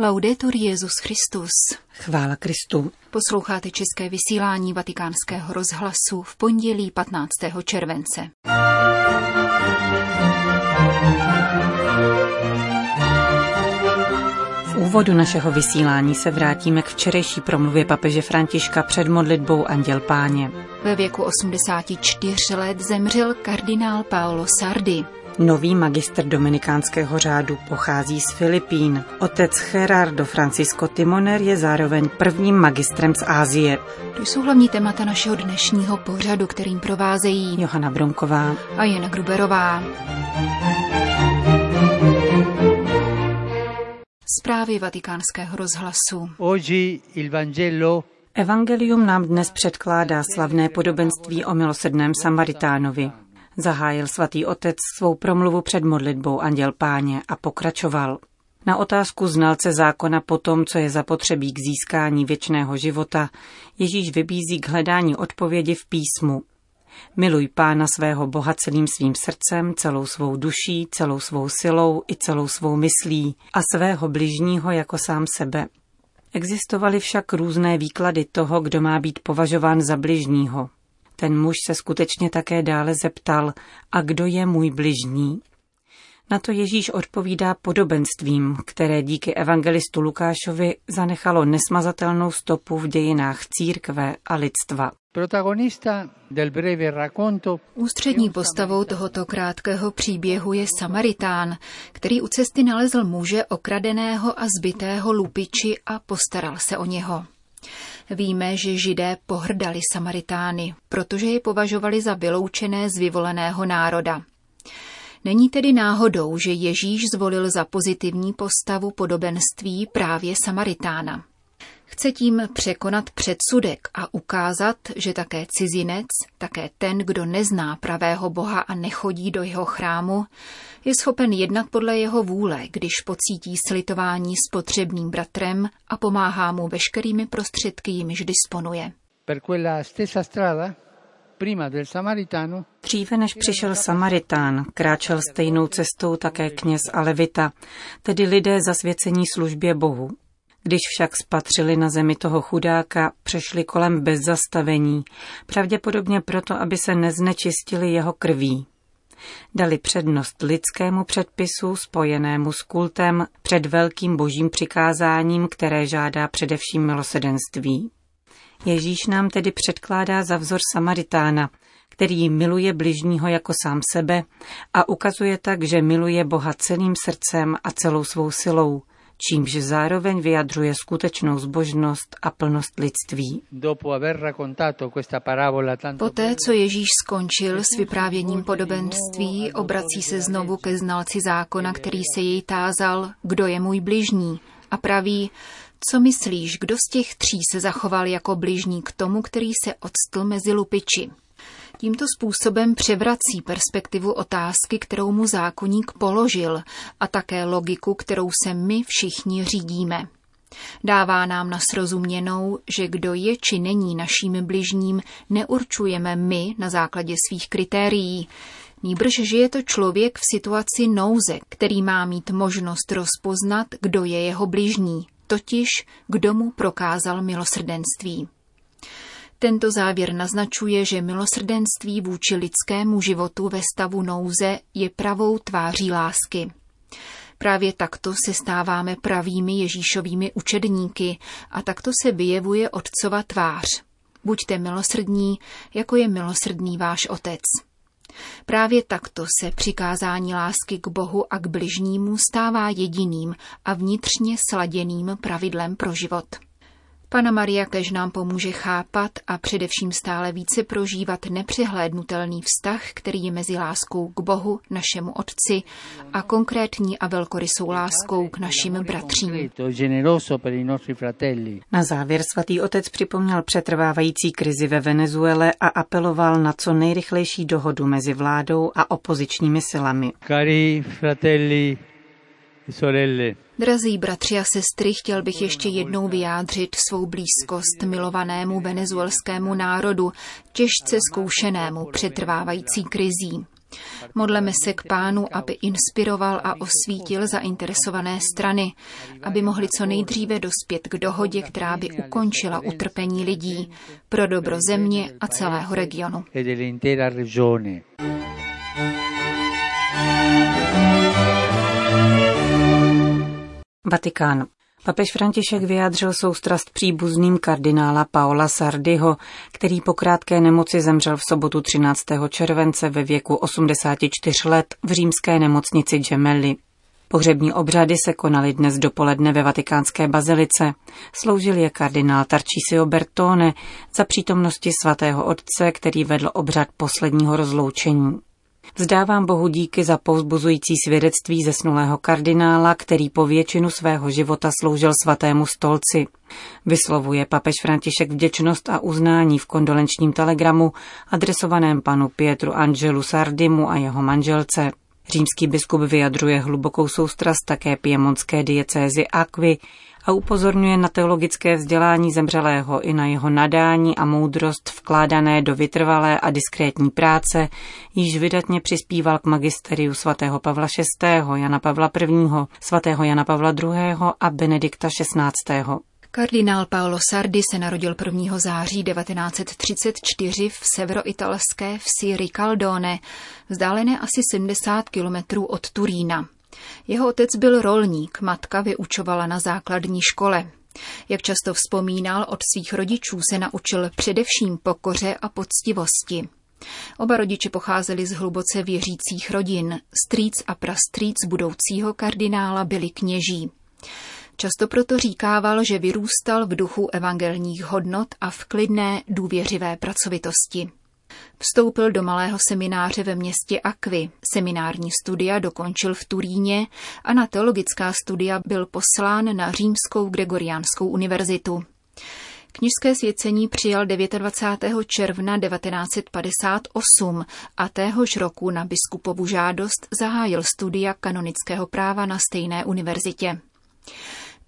Laudetur Jezus Christus. Chvála Kristu. Posloucháte české vysílání Vatikánského rozhlasu v pondělí 15. července. V úvodu našeho vysílání se vrátíme k včerejší promluvě papeže Františka před modlitbou Anděl Páně. Ve věku 84 let zemřel kardinál Paolo Sardi. Nový magistr dominikánského řádu pochází z Filipín. Otec Gerardo Francisco Timoner je zároveň prvním magistrem z Ázie. To jsou hlavní témata našeho dnešního pořadu, kterým provázejí Johana Bronková a Jana Gruberová. Zprávy vatikánského rozhlasu. Oggi il Vangelo Evangelium nám dnes předkládá slavné podobenství o milosrdném Samaritánovi. Zahájil svatý otec svou promluvu před modlitbou Anděl Páně a pokračoval. Na otázku znalce zákona po tom, co je zapotřebí k získání věčného života, Ježíš vybízí k hledání odpovědi v písmu. Miluj pána svého Boha celým svým srdcem, celou svou duší, celou svou silou i celou svou myslí a svého bližního jako sám sebe. Existovaly však různé výklady toho, kdo má být považován za bližního. Ten muž se skutečně také dále zeptal, a kdo je můj bližní? Na to Ježíš odpovídá podobenstvím, které díky evangelistu Lukášovi zanechalo nesmazatelnou stopu v dějinách církve a lidstva. protagonista del breve racconto Ústřední postavou tohoto krátkého příběhu je Samaritán, který u cesty nalezl muže okradeného a zbitého lupiči a postaral se o něho. Víme, že židé pohrdali Samaritány, protože je považovali za vyloučené z vyvoleného národa. Není tedy náhodou, že Ježíš zvolil za pozitivní postavu podobenství právě Samaritána. Chce tím překonat předsudek a ukázat, že také cizinec, také ten, kdo nezná pravého Boha a nechodí do jeho chrámu, je schopen jednat podle jeho vůle, když pocítí slitování s potřebným bratrem a pomáhá mu veškerými prostředky, jimiž disponuje. per quella stessa strada prima del Samaritano Dříve než přišel Samaritán, kráčel stejnou cestou také kněz a levita, tedy lidé zasvěcení službě Bohu. Když však spatřili na zemi toho chudáka, přešli kolem bez zastavení, pravděpodobně proto, aby se neznečistili jeho krví. Dali přednost lidskému předpisu spojenému s kultem před velkým božím přikázáním, které žádá především milosedenství. Ježíš nám tedy předkládá za vzor Samaritána, který miluje bližního jako sám sebe a ukazuje tak, že miluje Boha celým srdcem a celou svou silou, čímž zároveň vyjadřuje skutečnou zbožnost a plnost lidství. dopo aver raccontato questa parabola tanto Poté, co Ježíš skončil s vyprávěním podobenství, obrací se znovu ke znalci zákona, který se jej tázal, kdo je můj bližní, a praví, co myslíš, kdo z těch tří se zachoval jako bližní k tomu, který se odstl mezi lupiči? Tímto způsobem převrací perspektivu otázky, kterou mu zákonník položil, a také logiku, kterou se my všichni řídíme. Dává nám na srozuměnou, že kdo je či není naším bližním, neurčujeme my na základě svých kritérií. Nýbrž, že je to člověk v situaci nouze, který má mít možnost rozpoznat, kdo je jeho bližní, totiž kdo mu prokázal milosrdenství. Tento závěr naznačuje, že milosrdenství vůči lidskému životu ve stavu nouze je pravou tváří lásky. Právě takto se stáváme pravými Ježíšovými učedníky a takto se vyjevuje Otcova tvář. Buďte milosrdní, jako je milosrdný váš Otec. Právě takto se přikázání lásky k Bohu a k bližnímu stává jediným a vnitřně sladěným pravidlem pro život. Pana Maria kež nám pomůže chápat a především stále více prožívat nepřehlédnutelný vztah, který je mezi láskou k Bohu, našemu Otci, a konkrétní a velkorysou láskou k našim bratřím. Na závěr svatý otec připomněl přetrvávající krizi ve Venezuele a apeloval na co nejrychlejší dohodu mezi vládou a opozičními silami. cari fratelli e sorelle Drazí bratři a sestry, chtěl bych ještě jednou vyjádřit svou blízkost milovanému venezuelskému národu, těžce zkoušenému přetrvávající krizí. Modleme se k pánu, aby inspiroval a osvítil zainteresované strany, aby mohli co nejdříve dospět k dohodě, která by ukončila utrpení lidí pro dobro země a celého regionu. Vatikán. Papež František vyjádřil soustrast příbuzným kardinála Paola Sardiho, který po krátké nemoci zemřel v sobotu 13. července ve věku 84 let v římské nemocnici Gemelli. Pohřební obřady se konaly dnes dopoledne ve vatikánské bazilice. Sloužil je kardinál Tarcísio Bertone za přítomnosti svatého otce, který vedl obřad posledního rozloučení. Vzdávám Bohu díky za povzbuzující svědectví zesnulého kardinála, který po většinu svého života sloužil svatému stolci. Vyslovuje papež František vděčnost a uznání v kondolenčním telegramu adresovaném panu Pietru Angelu Sardimu a jeho manželce. Římský biskup vyjadřuje hlubokou soustrast také piemonské diecézi Aqui, a upozorňuje na teologické vzdělání zemřelého i na jeho nadání a moudrost vkládané do vytrvalé a diskrétní práce, již vydatně přispíval k magisteriu svatého Pavla VI., Jana Pavla I., svatého Jana Pavla II. a Benedikta XVI. Kardinál Paolo Sardi se narodil 1. září 1934 v severoitalské vsi Ricaldone, vzdálené asi 70 kilometrů od Turína. Jeho otec byl rolník, matka vyučovala na základní škole. Jak často vzpomínal, od svých rodičů se naučil především pokoře a poctivosti. Oba rodiče pocházeli z hluboce věřících rodin. Strýc a prastrýc budoucího kardinála byli kněží. Často proto říkával, že vyrůstal v duchu evangelních hodnot a v klidné, důvěřivé pracovitosti. Vstoupil do malého semináře ve městě Akvy. Seminární studia dokončil v Turíně a na teologická studia byl poslán na Římskou Gregoriánskou univerzitu. Knižské svěcení přijal 29. června 1958 a téhož roku na biskupovu žádost zahájil studia kanonického práva na stejné univerzitě.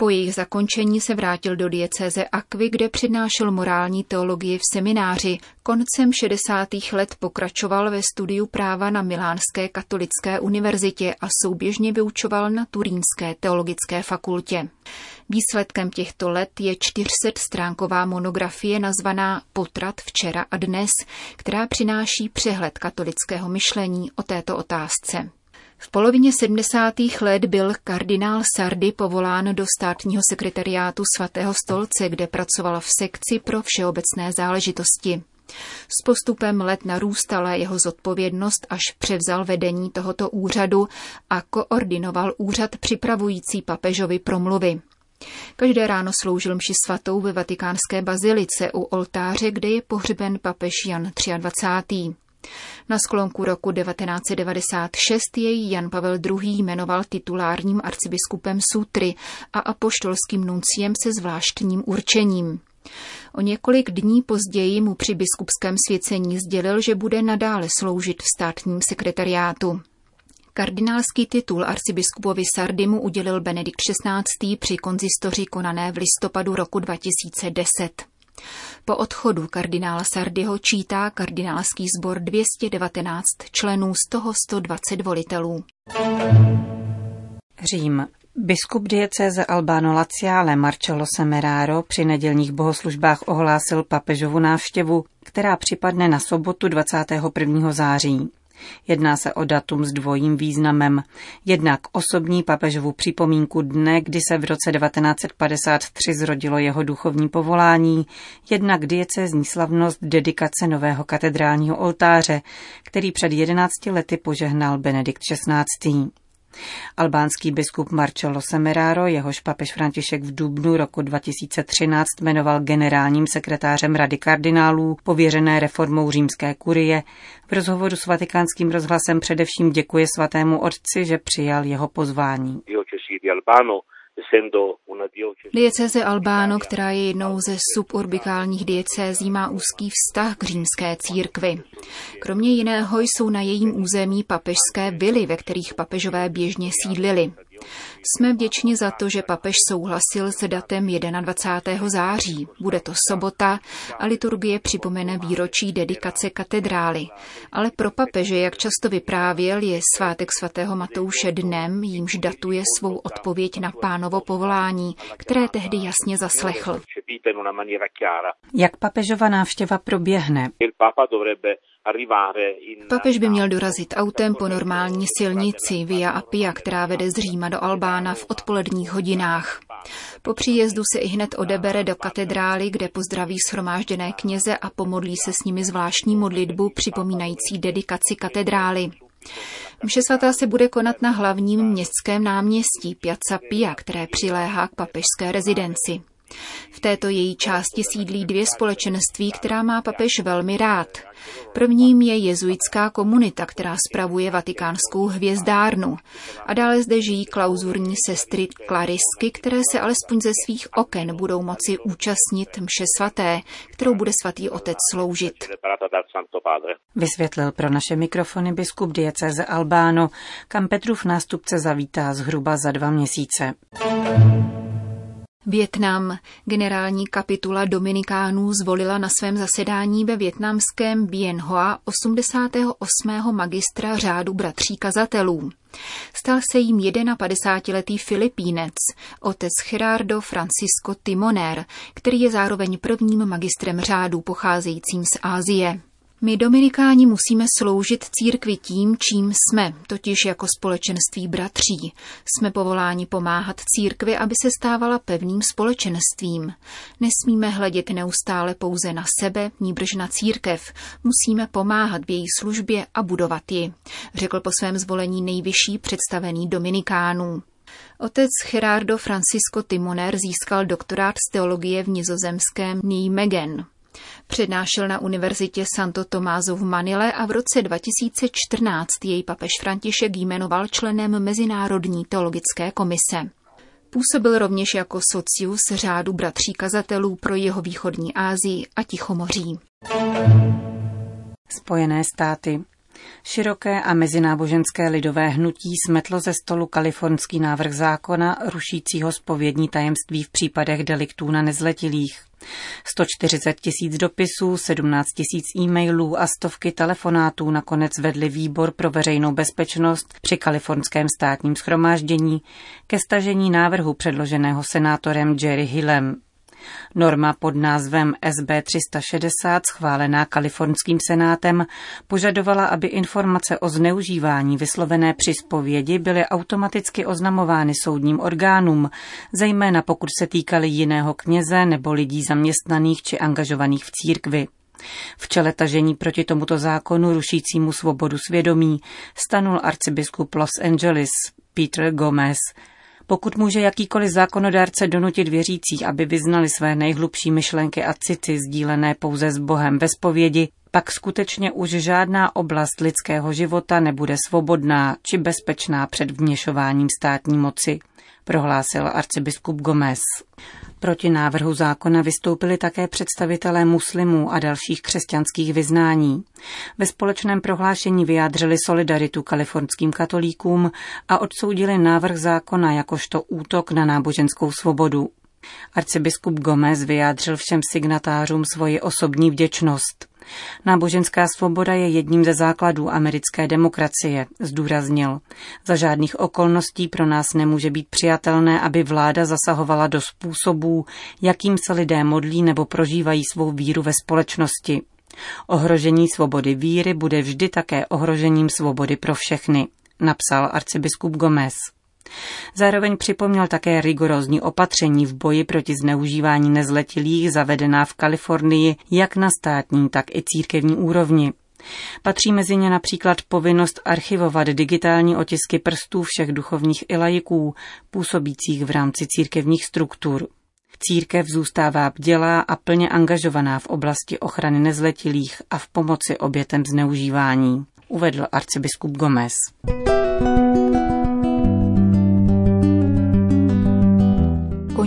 Po jejich zakončení se vrátil do diecéze Akvy, kde přednášel morální teologii v semináři. Koncem 60. let pokračoval ve studiu práva na Milánské katolické univerzitě a souběžně vyučoval na Turínské teologické fakultě. Výsledkem těchto let je 400-stránková monografie nazvaná Potrat včera a dnes, která přináší přehled katolického myšlení o této otázce. V polovině 70. let byl kardinál Sardy povolán do státního sekretariátu svatého stolce, kde pracoval v sekci pro všeobecné záležitosti. S postupem let narůstala jeho zodpovědnost, až převzal vedení tohoto úřadu a koordinoval úřad připravující papežovi promluvy. Každé ráno sloužil mši svatou ve vatikánské bazilice u oltáře, kde je pohřben papež Jan 23. Na sklonku roku 1996 jej Jan Pavel II. jmenoval titulárním arcibiskupem Sutry a apoštolským nunciem se zvláštním určením. O několik dní později mu při biskupském svěcení sdělil, že bude nadále sloužit v státním sekretariátu. Kardinálský titul arcibiskupovi Sardimu udělil Benedikt XVI. při konzistoři konané v listopadu roku 2010. Po odchodu kardinála Sardyho čítá kardinálský sbor 219 členů, z toho 120 volitelů. Řím. Biskup diecéze Albano Laciale Marcello Semeraro při nedělních bohoslužbách ohlásil papežovu návštěvu, která připadne na sobotu 21. září. Jedná se o datum s dvojím významem. Jednak osobní papežovu připomínku dne, kdy se v roce 1953 zrodilo jeho duchovní povolání, jednak diecézní slavnost dedikace nového katedrálního oltáře, který před 11 lety požehnal Benedikt XVI. Albánský biskup Marcello Semeraro, jehož papež František v dubnu roku 2013 jmenoval generálním sekretářem Rady kardinálů, pověřené reformou římské kurie, v rozhovoru s vatikánským rozhlasem především děkuje svatému otci, že přijal jeho pozvání. Diecéze Albáno, která je jednou ze suburbikálních diecézí, má úzký vztah k římské církvi. Kromě jiného jsou na jejím území papežské vily, ve kterých papežové běžně sídlili. Jsme vděční za to, že papež souhlasil s datem 21. září. Bude to sobota a liturgie připomene výročí dedikace katedrály. Ale pro papeže, jak často vyprávěl, je svátek svatého Matouše dnem, jímž datuje svou odpověď na pánovo povolání, které tehdy jasně zaslechl. Jak papežova návštěva proběhne? Papež by měl dorazit autem po normální silnici Via Appia, která vede z Říma do Albána v odpoledních hodinách. Po příjezdu se i hned odebere do katedrály, kde pozdraví shromážděné kněze a pomodlí se s nimi zvláštní modlitbu připomínající dedikaci katedrály. Mše svatá se bude konat na hlavním městském náměstí Piazza Pia, které přiléhá k papežské rezidenci. V této její části sídlí dvě společenství, která má papež velmi rád. Prvním je jezuitská komunita, která spravuje vatikánskou hvězdárnu. A dále zde žijí klauzurní sestry Klarisky, které se alespoň ze svých oken budou moci účastnit mše svaté, kterou bude svatý otec sloužit. Vysvětlil pro naše mikrofony biskup dieceze Albáno, kam Petrův nástupce zavítá zhruba za dva měsíce. Větnam. Generální kapitula Dominikánů zvolila na svém zasedání ve větnamském Bien Hoa 88. magistra řádu bratří kazatelů. Stal se jím 51-letý Filipínec, otec Gerardo Francisco Timoner, který je zároveň prvním magistrem řádu pocházejícím z Ázie. My dominikáni musíme sloužit církvi tím, čím jsme, totiž jako společenství bratří. Jsme povoláni pomáhat církvi, aby se stávala pevným společenstvím. Nesmíme hledět neustále pouze na sebe, níbrž na církev. Musíme pomáhat v její službě a budovat ji, řekl po svém zvolení nejvyšší představený dominikánů. Otec Gerardo Francisco Timoner získal doktorát z teologie v nizozemském Nijmegen. Přednášel na univerzitě Santo Tomázo v Manile a v roce 2014 jej papež František jmenoval členem Mezinárodní teologické komise. Působil rovněž jako socius řádu bratří kazatelů pro jeho východní Ázii a Tichomoří. Spojené státy. Široké a mezináboženské lidové hnutí smetlo ze stolu kalifornský návrh zákona rušícího spovědní tajemství v případech deliktů na nezletilých. 140 tisíc dopisů, 17 tisíc e-mailů a stovky telefonátů nakonec vedli výbor pro veřejnou bezpečnost při kalifornském státním schromáždění ke stažení návrhu předloženého senátorem Jerry Hillem. Norma pod názvem SB 360, schválená kalifornským senátem, požadovala, aby informace o zneužívání vyslovené při zpovědi byly automaticky oznamovány soudním orgánům, zejména pokud se týkaly jiného kněze nebo lidí zaměstnaných či angažovaných v církvi. V čele tažení proti tomuto zákonu rušícímu svobodu svědomí stanul arcibiskup Los Angeles Peter Gomez, pokud může jakýkoliv zákonodárce donutit věřící, aby vyznali své nejhlubší myšlenky a city sdílené pouze s Bohem ve spovědi, pak skutečně už žádná oblast lidského života nebude svobodná či bezpečná před vměšováním státní moci, prohlásil arcibiskup Gomez. Proti návrhu zákona vystoupili také představitelé muslimů a dalších křesťanských vyznání. Ve společném prohlášení vyjádřili solidaritu kalifornským katolíkům a odsoudili návrh zákona jakožto útok na náboženskou svobodu. Arcibiskup Gomez vyjádřil všem signatářům svoji osobní vděčnost. Náboženská svoboda je jedním ze základů americké demokracie, zdůraznil. Za žádných okolností pro nás nemůže být přijatelné, aby vláda zasahovala do způsobů, jakým se lidé modlí nebo prožívají svou víru ve společnosti. Ohrožení svobody víry bude vždy také ohrožením svobody pro všechny, napsal arcibiskup Gomez. Zároveň připomněl také rigorózní opatření v boji proti zneužívání nezletilých zavedená v Kalifornii jak na státní, tak i církevní úrovni. Patří mezi ně například povinnost archivovat digitální otisky prstů všech duchovních i lajiků, působících v rámci církevních struktur. Církev zůstává bdělá a plně angažovaná v oblasti ochrany nezletilých a v pomoci obětem zneužívání, uvedl arcibiskup Gomez.